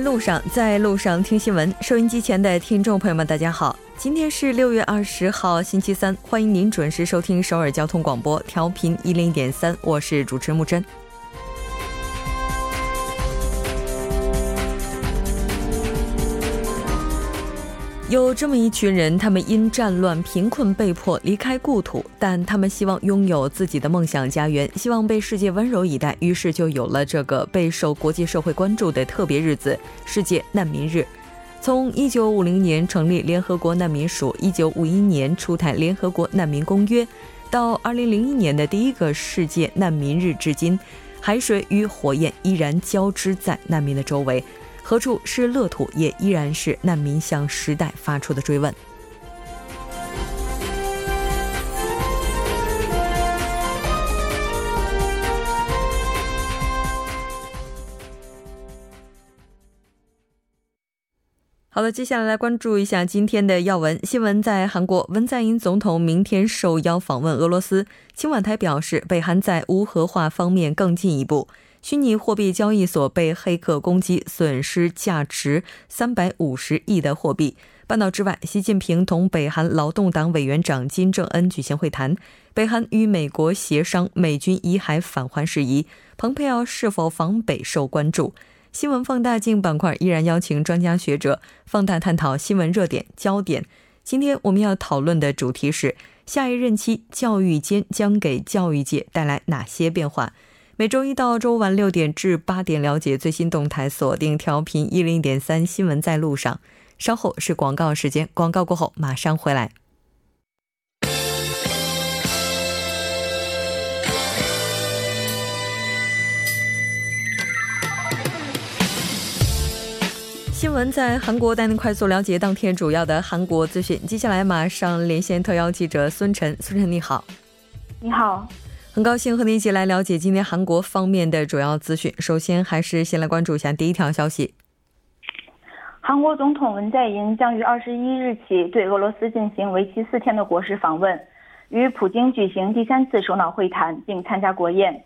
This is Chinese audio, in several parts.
路上，在路上听新闻。收音机前的听众朋友们，大家好，今天是六月二十号，星期三，欢迎您准时收听首尔交通广播，调频一零点三，我是主持木真。有这么一群人，他们因战乱、贫困被迫离开故土，但他们希望拥有自己的梦想家园，希望被世界温柔以待，于是就有了这个备受国际社会关注的特别日子——世界难民日。从1950年成立联合国难民署，1951年出台联合国难民公约，到2001年的第一个世界难民日至今，海水与火焰依然交织在难民的周围。何处是乐土，也依然是难民向时代发出的追问。好了，接下来来关注一下今天的要闻新闻。在韩国，文在寅总统明天受邀访问俄罗斯。青瓦台表示，北韩在无核化方面更进一步。虚拟货币交易所被黑客攻击，损失价值三百五十亿的货币。半岛之外，习近平同北韩劳动党委员长金正恩举行会谈，北韩与美国协商美军遗骸返还事宜。蓬佩奥是否访北受关注。新闻放大镜板块依然邀请专家学者放大探讨新闻热点焦点。今天我们要讨论的主题是：下一任期教育监将给教育界带来哪些变化？每周一到周五晚六点至八点，了解最新动态，锁定调频一零点三新闻在路上。稍后是广告时间，广告过后马上回来。新闻在韩国，带您快速了解当天主要的韩国资讯。接下来马上连线特邀记者孙晨，孙晨你好，你好。很高兴和您一起来了解今天韩国方面的主要资讯。首先，还是先来关注一下第一条消息：韩国总统文在寅将于二十一日起对俄罗斯进行为期四天的国事访问，与普京举行第三次首脑会谈，并参加国宴。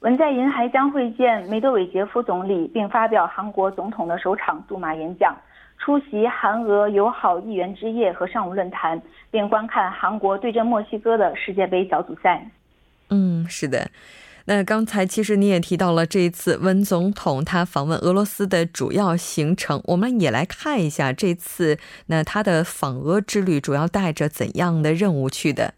文在寅还将会见梅德韦杰夫总理，并发表韩国总统的首场杜马演讲，出席韩俄友好议员之夜和上午论坛，并观看韩国对阵墨西哥的世界杯小组赛。嗯，是的。那刚才其实你也提到了这一次温总统他访问俄罗斯的主要行程，我们也来看一下这次那他的访俄之旅主要带着怎样的任务去的。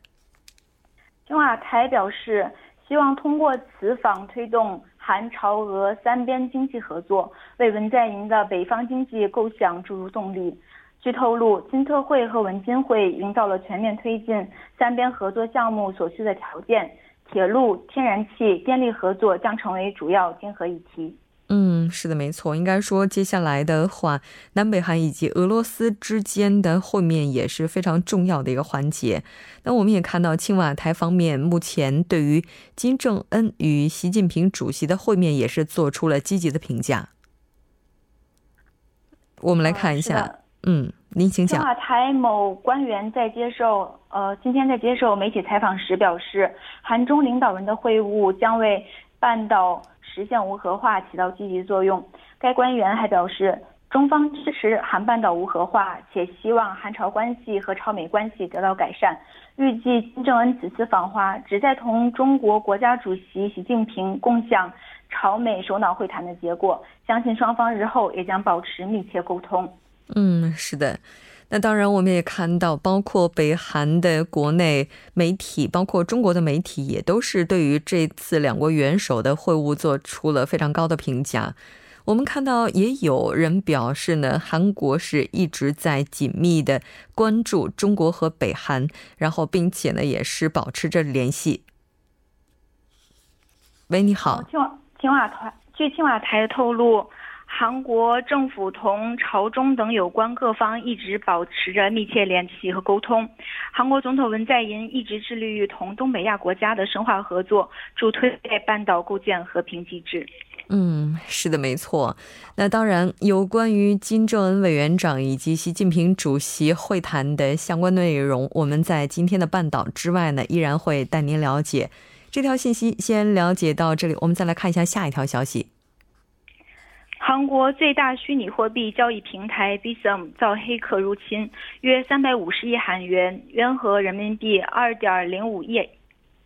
青瓦台表示，希望通过此访推动韩朝俄三边经济合作，为文在寅的北方经济构想注入动力。据透露，金特会和文金会营造了全面推进三边合作项目所需的条件。铁路、天然气、电力合作将成为主要经合议题。嗯，是的，没错。应该说，接下来的话，南北韩以及俄罗斯之间的会面也是非常重要的一个环节。那我们也看到，青瓦台方面目前对于金正恩与习近平主席的会面也是做出了积极的评价。我们来看一下，嗯。嗯您请讲。青瓦台某官员在接受呃今天在接受媒体采访时表示，韩中领导人的会晤将为半岛实现无核化起到积极作用。该官员还表示，中方支持韩半岛无核化，且希望韩朝关系和朝美关系得到改善。预计金正恩此次访华旨在同中国国家主席习近平共享朝美首脑会谈的结果，相信双方日后也将保持密切沟通。嗯，是的。那当然，我们也看到，包括北韩的国内媒体，包括中国的媒体，也都是对于这次两国元首的会晤做出了非常高的评价。我们看到，也有人表示呢，韩国是一直在紧密的关注中国和北韩，然后并且呢，也是保持着联系。喂，你好。青青瓦台，据青瓦台透露。韩国政府同朝中等有关各方一直保持着密切联系和沟通。韩国总统文在寅一直致力于同东北亚国家的深化合作，助推在半岛构建和平机制。嗯，是的，没错。那当然，有关于金正恩委员长以及习近平主席会谈的相关内容，我们在今天的半岛之外呢，依然会带您了解。这条信息先了解到这里，我们再来看一下下一条消息。韩国最大虚拟货币交易平台 Bitsum 遭黑客入侵，约三百五十亿韩元（约合人民币二点零五亿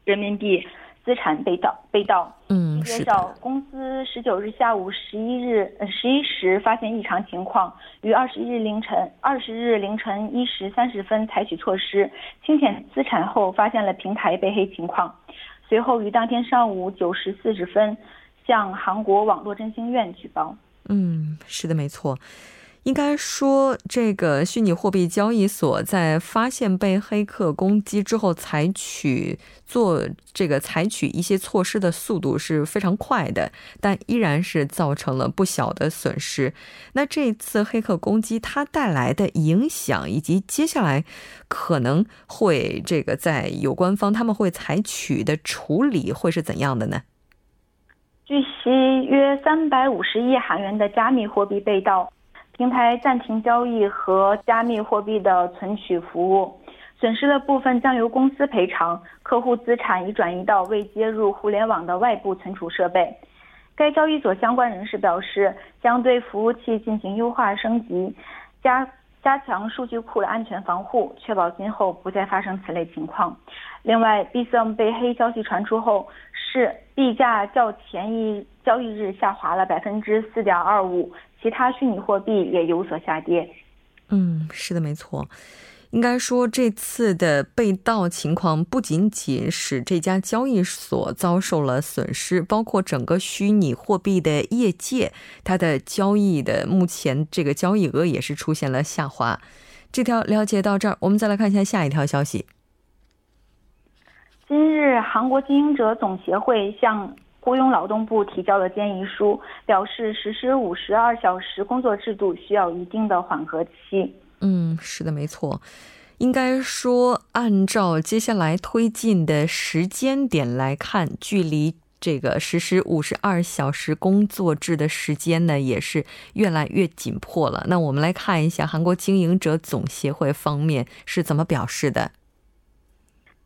人民币）资产被盗。被盗。嗯，介绍公司十九日下午十一日十一时发现异常情况，于二十一日凌晨二十日凌晨一时三十分采取措施清点资产后，发现了平台被黑情况，随后于当天上午九时四十分。向韩国网络振兴院举报。嗯，是的，没错。应该说，这个虚拟货币交易所，在发现被黑客攻击之后，采取做这个采取一些措施的速度是非常快的，但依然是造成了不小的损失。那这次黑客攻击它带来的影响，以及接下来可能会这个在有关方他们会采取的处理会是怎样的呢？据悉，约三百五十亿韩元的加密货币被盗，平台暂停交易和加密货币的存取服务，损失的部分将由公司赔偿，客户资产已转移到未接入互联网的外部存储设备。该交易所相关人士表示，将对服务器进行优化升级，加加强数据库的安全防护，确保今后不再发生此类情况。另外，Bitsum 被黑消息传出后。是币价较前一交易日下滑了百分之四点二五，其他虚拟货币也有所下跌。嗯，是的，没错。应该说，这次的被盗情况不仅仅使这家交易所遭受了损失，包括整个虚拟货币的业界，它的交易的目前这个交易额也是出现了下滑。这条了解到这儿，我们再来看一下下一条消息。今日，韩国经营者总协会向雇佣劳动部提交了建议书，表示实施五十二小时工作制度需要一定的缓和期。嗯，是的，没错。应该说，按照接下来推进的时间点来看，距离这个实施五十二小时工作制的时间呢，也是越来越紧迫了。那我们来看一下韩国经营者总协会方面是怎么表示的。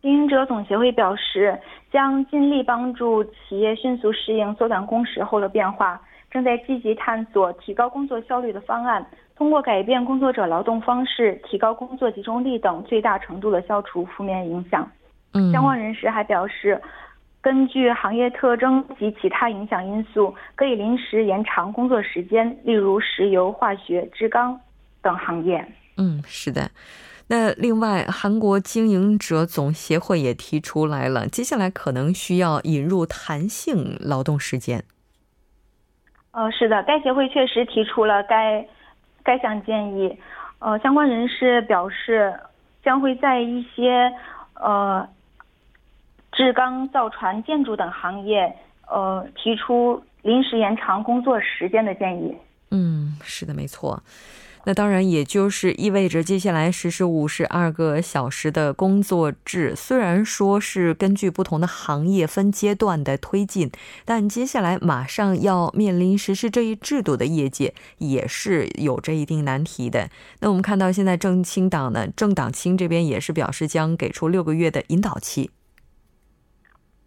经营者总协会表示，将尽力帮助企业迅速适应缩短工时后的变化，正在积极探索提高工作效率的方案，通过改变工作者劳动方式、提高工作集中力等，最大程度的消除负面影响。相关人士还表示，根据行业特征及其他影响因素，可以临时延长工作时间，例如石油、化学、制钢等行业。嗯，是的。那另外，韩国经营者总协会也提出来了，接下来可能需要引入弹性劳动时间。呃，是的，该协会确实提出了该该项建议。呃，相关人士表示，将会在一些呃制钢、造船、建筑等行业，呃，提出临时延长工作时间的建议。嗯，是的，没错。那当然，也就是意味着接下来实施五十二个小时的工作制。虽然说是根据不同的行业分阶段的推进，但接下来马上要面临实施这一制度的业界也是有着一定难题的。那我们看到，现在政青党呢，政党青这边也是表示将给出六个月的引导期。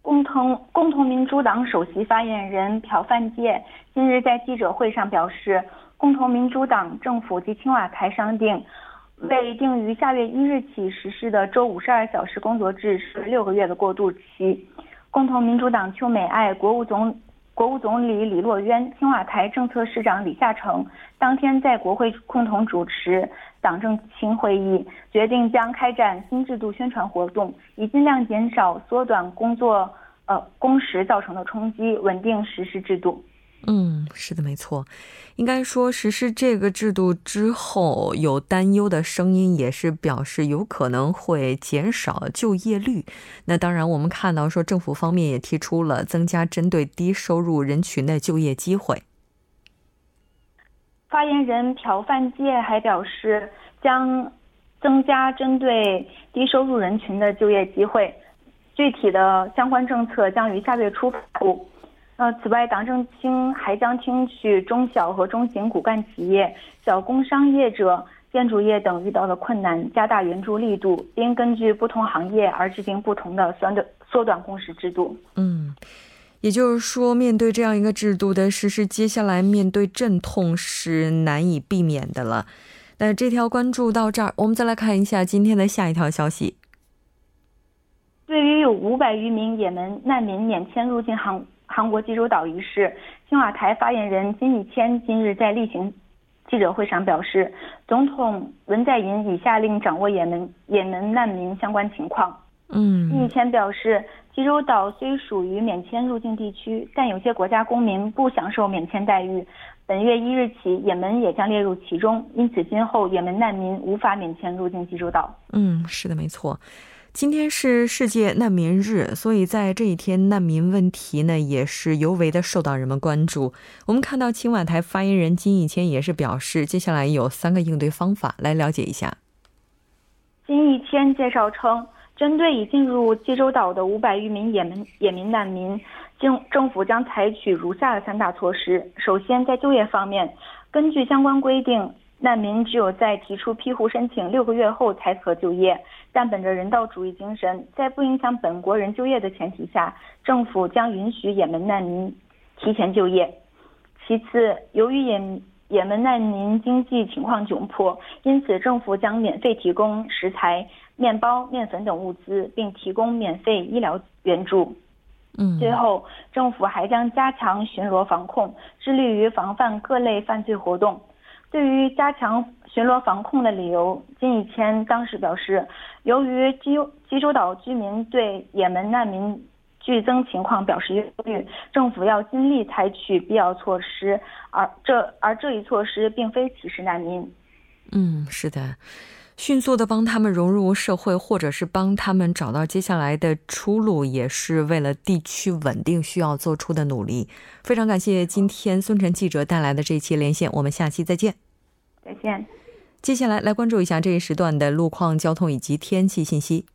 共同共同民主党首席发言人朴范介今日在记者会上表示。共同民主党政府及青瓦台商定，为定于下月一日起实施的周五十二小时工作制是六个月的过渡期。共同民主党邱美爱、国务总国务总理李洛渊、青瓦台政策市长李夏成当天在国会共同主持党政青会议，决定将开展新制度宣传活动，以尽量减少缩短工作呃工时造成的冲击，稳定实施制度。嗯，是的，没错。应该说，实施这个制度之后，有担忧的声音也是表示有可能会减少就业率。那当然，我们看到说，政府方面也提出了增加针对低收入人群的就业机会。发言人朴范介还表示，将增加针对低收入人群的就业机会，具体的相关政策将于下月初发布。呃，此外，党政厅还将听取中小和中型骨干企业、小工商业者、建筑业等遇到的困难，加大援助力度，并根据不同行业而制定不同的缩短缩短工时制度。嗯。也就是说，面对这样一个制度的实施，接下来面对阵痛是难以避免的了。那这条关注到这儿，我们再来看一下今天的下一条消息。对于有五百余名也门难民免签入境韩韩国济州岛一事，青瓦台发言人金义谦今日在例行记者会上表示，总统文在寅已下令掌握也门也门难民相关情况。嗯，金义谦表示，济州岛虽属于免签入境地区，但有些国家公民不享受免签待遇。本月一日起，也门也将列入其中，因此今后也门难民无法免签入境济州岛。嗯，是的，没错。今天是世界难民日，所以在这一天，难民问题呢也是尤为的受到人们关注。我们看到青瓦台发言人金义谦也是表示，接下来有三个应对方法，来了解一下。金义谦介绍称，针对已进入济州岛的五百余名也门也民难民，政政府将采取如下的三大措施：首先，在就业方面，根据相关规定。难民只有在提出庇护申请六个月后才可就业，但本着人道主义精神，在不影响本国人就业的前提下，政府将允许也门难民提前就业。其次，由于也也门难民经济情况窘迫，因此政府将免费提供食材、面包、面粉等物资，并提供免费医疗援助。嗯，最后，政府还将加强巡逻防控，致力于防范各类犯罪活动。对于加强巡逻防控的理由，金义谦当时表示，由于济济州岛居民对也门难民剧增情况表示忧虑，政府要尽力采取必要措施，而这而这一措施并非歧视难民。嗯，是的，迅速的帮他们融入社会，或者是帮他们找到接下来的出路，也是为了地区稳定需要做出的努力。非常感谢今天孙晨记者带来的这一期连线，我们下期再见。再见。接下来，来关注一下这一时段的路况、交通以及天气信息。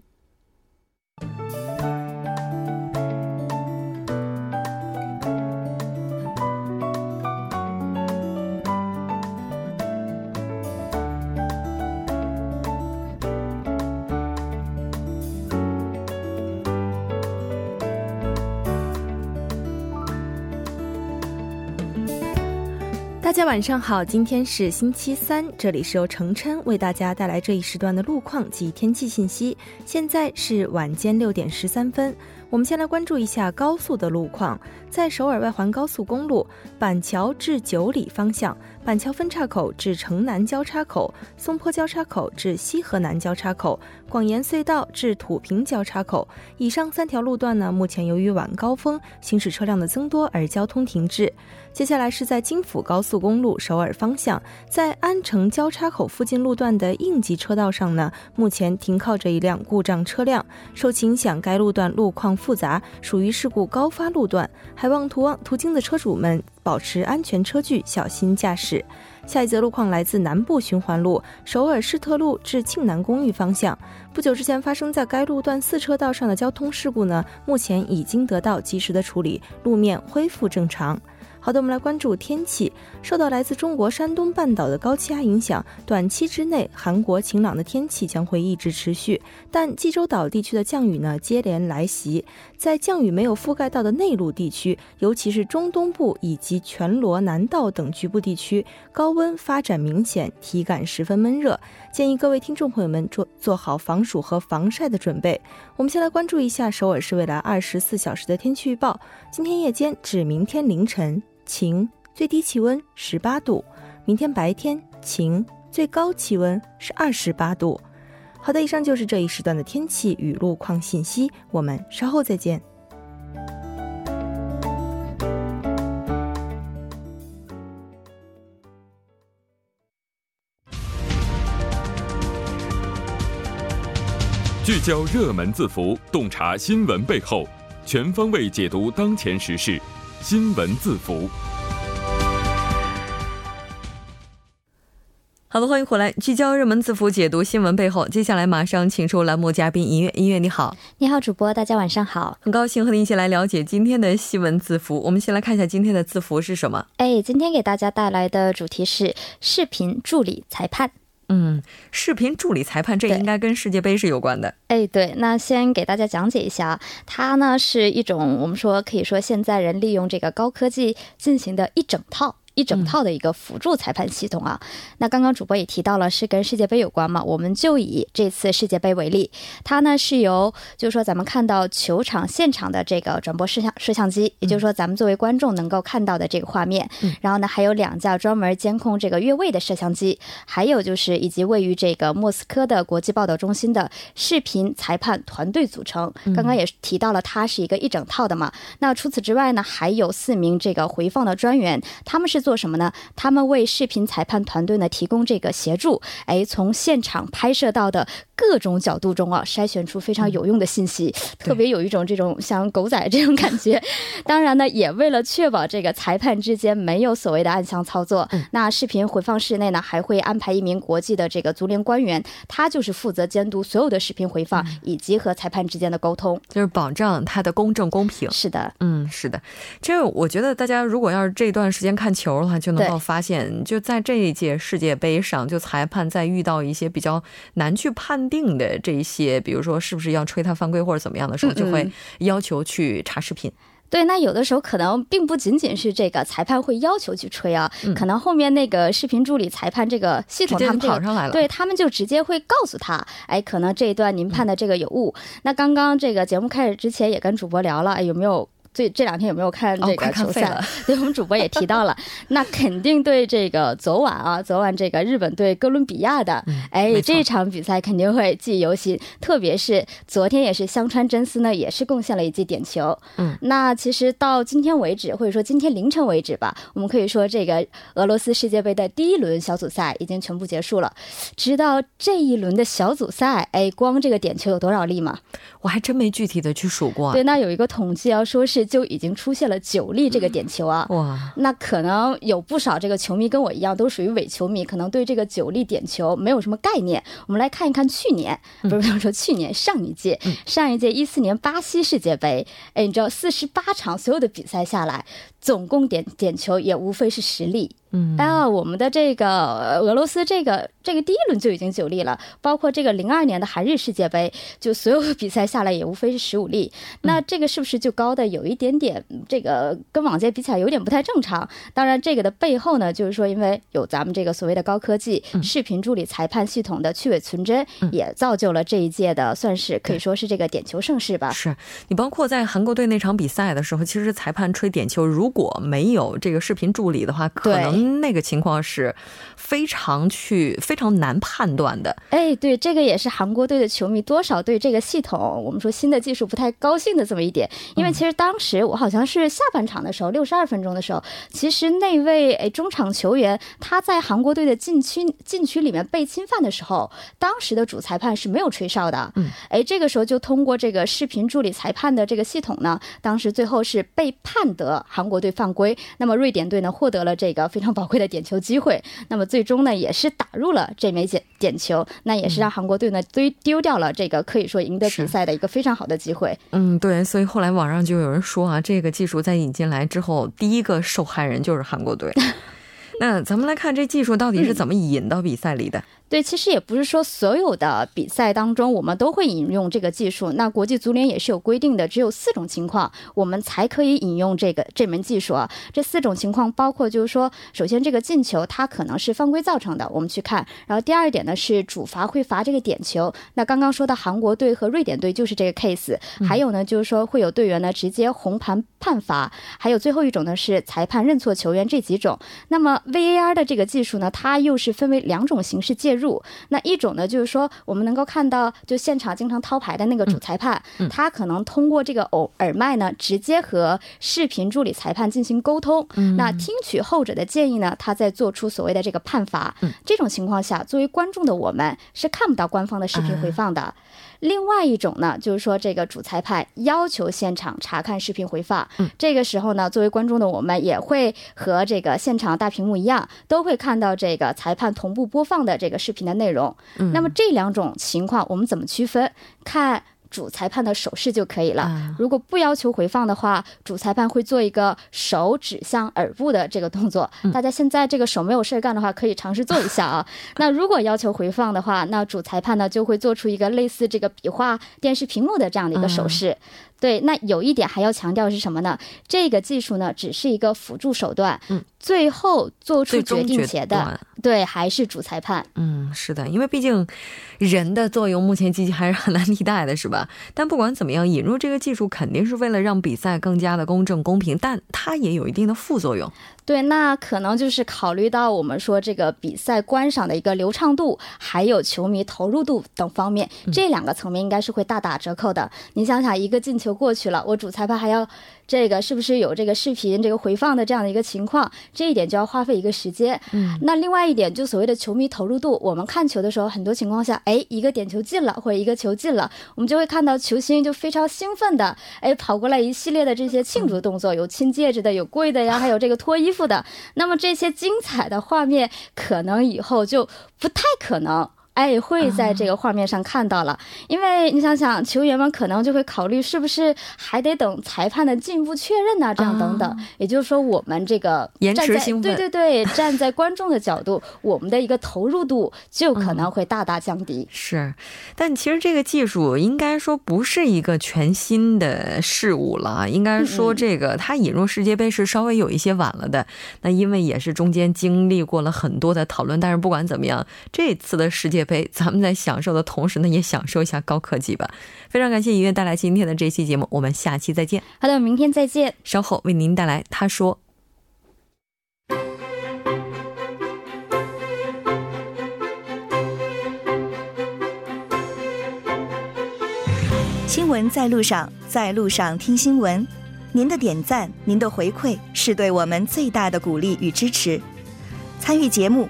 大家晚上好，今天是星期三，这里是由程琛为大家带来这一时段的路况及天气信息。现在是晚间六点十三分。我们先来关注一下高速的路况，在首尔外环高速公路板桥至九里方向，板桥分岔口至城南交叉口、松坡交叉口至西河南交叉口、广延隧道至土平交叉口，以上三条路段呢，目前由于晚高峰行驶车辆的增多而交通停滞。接下来是在京釜高速公路首尔方向，在安城交叉口附近路段的应急车道上呢，目前停靠着一辆故障车辆，受其影响，该路段路况。复杂，属于事故高发路段，还望途望途经的车主们保持安全车距，小心驾驶。下一则路况来自南部循环路首尔市特路至庆南公寓方向，不久之前发生在该路段四车道上的交通事故呢，目前已经得到及时的处理，路面恢复正常。好的，我们来关注天气。受到来自中国山东半岛的高气压影响，短期之内韩国晴朗的天气将会一直持续。但济州岛地区的降雨呢接连来袭，在降雨没有覆盖到的内陆地区，尤其是中东部以及全罗南道等局部地区，高温发展明显，体感十分闷热。建议各位听众朋友们做做好防暑和防晒的准备。我们先来关注一下首尔市未来二十四小时的天气预报：今天夜间至明天凌晨。晴，最低气温十八度。明天白天晴，最高气温是二十八度。好的，以上就是这一时段的天气与路况信息。我们稍后再见。聚焦热门字符，洞察新闻背后，全方位解读当前时事。新闻字符。好的，欢迎回来，聚焦热门字符，解读新闻背后。接下来马上请出栏目嘉宾音乐，音乐你好，你好，主播，大家晚上好，很高兴和您一起来了解今天的新闻字符。我们先来看一下今天的字符是什么？哎，今天给大家带来的主题是视频助理裁判。嗯，视频助理裁判这应该跟世界杯是有关的。哎，对，那先给大家讲解一下，它呢是一种我们说可以说现在人利用这个高科技进行的一整套。一整套的一个辅助裁判系统啊，那刚刚主播也提到了是跟世界杯有关嘛，我们就以这次世界杯为例，它呢是由就是说咱们看到球场现场的这个转播摄像摄像机，也就是说咱们作为观众能够看到的这个画面，然后呢还有两架专门监控这个越位的摄像机，还有就是以及位于这个莫斯科的国际报道中心的视频裁判团队组成。刚刚也提到了它是一个一整套的嘛，那除此之外呢还有四名这个回放的专员，他们是。做什么呢？他们为视频裁判团队呢提供这个协助，哎，从现场拍摄到的。各种角度中啊，筛选出非常有用的信息，特别有一种这种像狗仔这种感觉。当然呢，也为了确保这个裁判之间没有所谓的暗箱操作，那视频回放室内呢还会安排一名国际的这个足联官员，他就是负责监督所有的视频回放以及和裁判之间的沟通，就是保障他的公正公平。是的，嗯，是的。这我觉得大家如果要是这段时间看球的话，就能够发现，就在这一届世界杯上，就裁判在遇到一些比较难去判。定的这一些，比如说是不是要吹他犯规或者怎么样的时候，就会要求去查视频。对，那有的时候可能并不仅仅是这个裁判会要求去吹啊，可能后面那个视频助理裁判这个系统他们跑上来了，对他们就直接会告诉他，哎，可能这一段您判的这个有误。那刚刚这个节目开始之前也跟主播聊了，哎有没有？这这两天有没有看这个球赛？对，我们主播也提到了，那肯定对这个昨晚啊，昨晚这个日本对哥伦比亚的，哎，这场比赛肯定会记忆犹新。特别是昨天也是香川真司呢，也是贡献了一记点球。嗯，那其实到今天为止，或者说今天凌晨为止吧，我们可以说这个俄罗斯世界杯的第一轮小组赛已经全部结束了。直到这一轮的小组赛，哎，光这个点球有多少粒吗？我还真没具体的去数过。对，那有一个统计要说是。就已经出现了九粒这个点球啊！哇，那可能有不少这个球迷跟我一样，都属于伪球迷，可能对这个九粒点球没有什么概念。我们来看一看去年，不是说去年上一届，上一届一四年巴西世界杯，哎，你知道四十八场所有的比赛下来，总共点点球也无非是十粒。嗯，啊，我们的这个俄罗斯这个这个第一轮就已经九粒了，包括这个零二年的韩日世界杯，就所有比赛下来也无非是十五粒。那这个是不是就高的有一点点？这个跟往届比起来有点不太正常。当然，这个的背后呢，就是说因为有咱们这个所谓的高科技视频助理裁判系统的去伪存真，也造就了这一届的算是可以说是这个点球盛世吧。是你包括在韩国队那场比赛的时候，其实裁判吹点球，如果没有这个视频助理的话，可能。那个情况是非常去非常难判断的。哎，对，这个也是韩国队的球迷多少对这个系统，我们说新的技术不太高兴的这么一点。因为其实当时我好像是下半场的时候，六十二分钟的时候，其实那位哎中场球员他在韩国队的禁区禁区里面被侵犯的时候，当时的主裁判是没有吹哨的。嗯，哎，这个时候就通过这个视频助理裁判的这个系统呢，当时最后是被判得韩国队犯规。那么瑞典队呢获得了这个非常。宝贵的点球机会，那么最终呢，也是打入了这枚点点球，那也是让韩国队呢丢丢掉了这个可以说赢得比赛的一个非常好的机会。嗯，对，所以后来网上就有人说啊，这个技术在引进来之后，第一个受害人就是韩国队。那咱们来看这技术到底是怎么引到比赛里的。对，其实也不是说所有的比赛当中我们都会引用这个技术。那国际足联也是有规定的，只有四种情况我们才可以引用这个这门技术啊。这四种情况包括，就是说，首先这个进球它可能是犯规造成的，我们去看。然后第二点呢是主罚会罚这个点球。那刚刚说的韩国队和瑞典队就是这个 case。还有呢就是说会有队员呢直接红盘判罚。还有最后一种呢是裁判认错球员这几种。那么 VAR 的这个技术呢，它又是分为两种形式介入，那一种呢，就是说我们能够看到，就现场经常掏牌的那个主裁判，他可能通过这个偶耳麦呢，直接和视频助理裁判进行沟通，那听取后者的建议呢，他再做出所谓的这个判罚。这种情况下，作为观众的我们是看不到官方的视频回放的。另外一种呢，就是说这个主裁判要求现场查看视频回放，这个时候呢，作为观众的我们也会和这个现场大屏幕一样，都会看到这个裁判同步播放的这个视频的内容。那么这两种情况我们怎么区分？看。主裁判的手势就可以了。啊如果不要求回放的话，主裁判会做一个手指向耳部的这个动作。嗯大家现在这个手没有事儿干的话，可以尝试做一下啊。那如果要求回放的话，那主裁判呢就会做出一个类似这个比划电视屏幕的这样的一个手势。对，那有一点还要强调是什么呢？这个技术呢只是一个辅助手段，嗯，最后做出终决定决权的，对，还是主裁判。嗯，是的，因为毕竟人的作用目前机器还是很难替代的，是吧？但不管怎么样，引入这个技术肯定是为了让比赛更加的公正公平，但它也有一定的副作用。对，那可能就是考虑到我们说这个比赛观赏的一个流畅度，还有球迷投入度等方面，这两个层面应该是会大打折扣的。你想想，一个进球过去了，我主裁判还要这个是不是有这个视频这个回放的这样的一个情况，这一点就要花费一个时间。嗯，那另外一点，就所谓的球迷投入度，我们看球的时候，很多情况下，哎，一个点球进了或者一个球进了，我们就会看到球星就非常兴奋的，哎，跑过来一系列的这些庆祝动作，有亲戒指的，有跪的呀，还有这个脱衣服的。那么这些精彩的画面，可能以后就不太可能。哎，会在这个画面上看到了，因为你想想，球员们可能就会考虑是不是还得等裁判的进一步确认呢、这样等等。也就是说，我们这个延迟兴奋对对对，站在观众的角度，我们的一个投入度就可能会大大降低。是，但其实这个技术应该说不是一个全新的事物了，应该说这个它引入世界杯是稍微有一些晚了的。那因为也是中间经历过了很多的讨论，但是不管怎么样，这次的世界杯 咱们在享受的同时呢，也享受一下高科技吧。非常感谢音乐带来今天的这期节目，我们下期再见。好的，明天再见。稍后为您带来他说。新闻在路上，在路上听新闻。您的点赞、您的回馈是对我们最大的鼓励与支持。参与节目，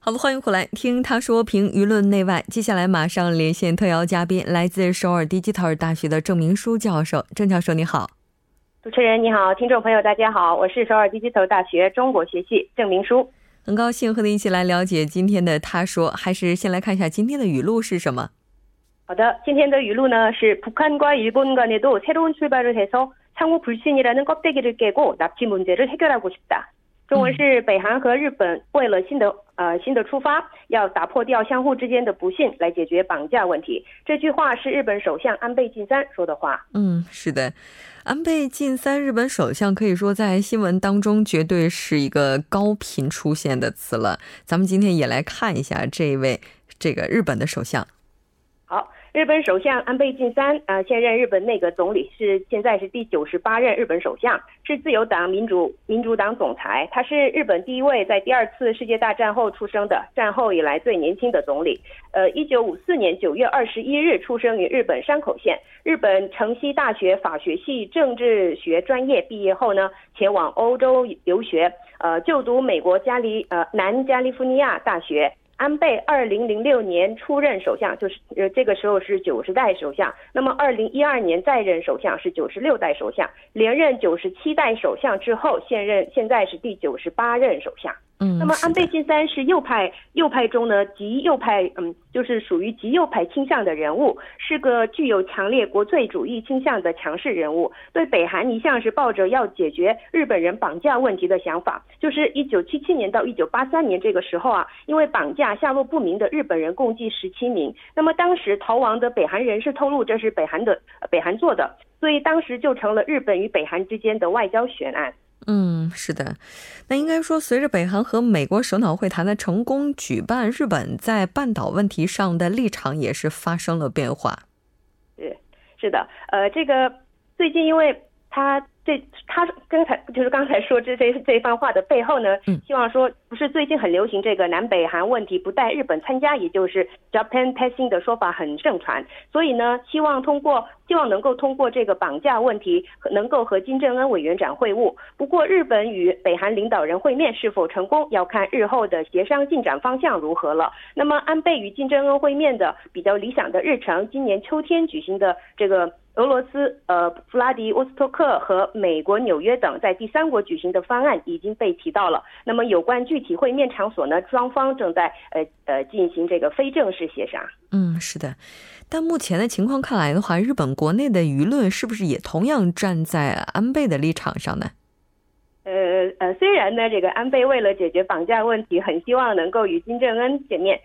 好的，欢迎回来听他说评舆论内外。接下来马上连线特邀嘉宾，来自首尔 Digital 大学的郑明书教授。郑教授你好，主持人你好，听众朋友大家好，我是首尔 Digital 大学中国学系郑明书。很高兴和您一起来了解今天的他说。还是先来看一下今天的语录是什么？好的，今天的语录呢是북한과일본간에도새로운출발을해서상호불신이라는껍데기를깨고납치문제를해결하고싶다。 中文是北韩和日本为了新的呃新的出发，要打破掉相互之间的不信，来解决绑架问题。这句话是日本首相安倍晋三说的话。嗯，是的，安倍晋三日本首相可以说在新闻当中绝对是一个高频出现的词了。咱们今天也来看一下这位这个日本的首相。日本首相安倍晋三，呃，现任日本内阁总理，是现在是第九十八任日本首相，是自由党民主民主党总裁。他是日本第一位在第二次世界大战后出生的，战后以来最年轻的总理。呃，一九五四年九月二十一日出生于日本山口县，日本城西大学法学系政治学专业毕业后呢，前往欧洲留学，呃，就读美国加利呃南加利福尼亚大学。安倍二零零六年出任首相，就是呃这个时候是九十代首相。那么二零一二年再任首相是九十六代首相，连任九十七代首相之后，现任现在是第九十八任首相。嗯，那么安倍晋三是右派，右派中呢极右派，嗯，就是属于极右派倾向的人物，是个具有强烈国粹主义倾向的强势人物。对北韩一向是抱着要解决日本人绑架问题的想法。就是一九七七年到一九八三年这个时候啊，因为绑架下落不明的日本人共计十七名。那么当时逃亡的北韩人士透露，这是北韩的北韩做的，所以当时就成了日本与北韩之间的外交悬案。嗯，是的，那应该说，随着北韩和美国首脑会谈的成功举办，日本在半岛问题上的立场也是发生了变化。对是的，呃，这个最近因为他这他刚才就是刚才说这这这番话的背后呢，希望说不是最近很流行这个南北韩问题不带日本参加，也就是 Japan passing 的说法很盛传，所以呢，希望通过希望能够通过这个绑架问题，能够和金正恩委员长会晤。不过，日本与北韩领导人会面是否成功，要看日后的协商进展方向如何了。那么，安倍与金正恩会面的比较理想的日程，今年秋天举行的这个。俄罗斯、呃，弗拉迪沃斯托克和美国纽约等在第三国举行的方案已经被提到了。那么有关具体会面场所呢？双方正在呃呃进行这个非正式协商。嗯，是的。但目前的情况看来的话，日本国内的舆论是不是也同样站在安倍的立场上呢？呃呃，虽然呢，这个安倍为了解决绑架问题，很希望能够与金正恩见面。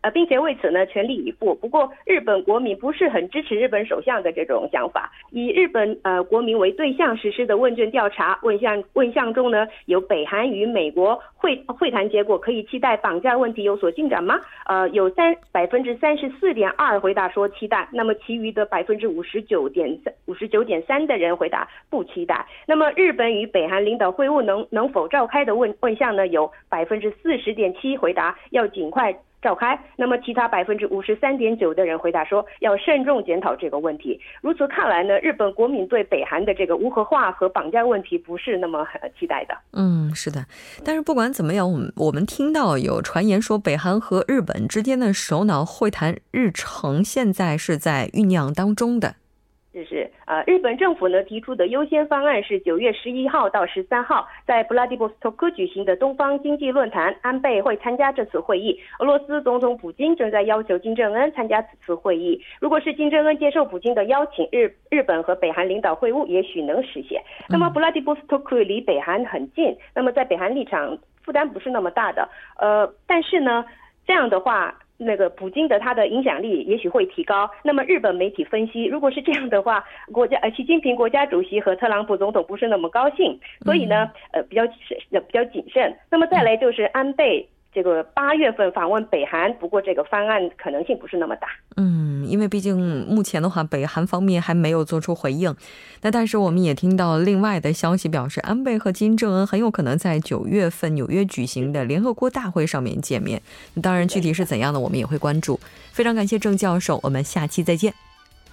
呃，并且为此呢全力以赴。不过，日本国民不是很支持日本首相的这种想法。以日本呃国民为对象实施的问卷调查，问向问向中呢，有北韩与美国会会谈结果可以期待绑架问题有所进展吗？呃，有三百分之三十四点二回答说期待，那么其余的百分之五十九点三五十九点三的人回答不期待。那么日本与北韩领导会晤能能否召开的问问项呢，有百分之四十点七回答要尽快。召开，那么其他百分之五十三点九的人回答说要慎重检讨这个问题。如此看来呢，日本国民对北韩的这个无核化和绑架问题不是那么期待的。嗯，是的。但是不管怎么样，我们我们听到有传言说，北韩和日本之间的首脑会谈日程现在是在酝酿当中的。这是呃，日本政府呢提出的优先方案是九月十一号到十三号在布拉迪波斯托克举行的东方经济论坛，安倍会参加这次会议。俄罗斯总统普京正在要求金正恩参加此次会议。如果是金正恩接受普京的邀请，日日本和北韩领导会晤也许能实现。那么布拉迪波斯托克离北韩很近，那么在北韩立场负担不是那么大的。呃，但是呢，这样的话。那个普京的他的影响力也许会提高。那么日本媒体分析，如果是这样的话，国家呃习近平国家主席和特朗普总统不是那么高兴，所以呢呃比较比较谨慎。那么再来就是安倍。这个八月份访问北韩，不过这个方案可能性不是那么大。嗯，因为毕竟目前的话，北韩方面还没有做出回应。那但是我们也听到另外的消息，表示安倍和金正恩很有可能在九月份纽约举行的联合国大会上面见面。当然，具体是怎样的，我们也会关注。非常感谢郑教授，我们下期再见。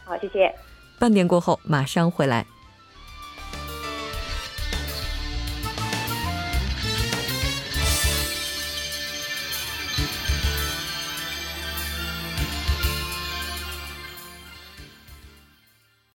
好，谢谢。半点过后马上回来。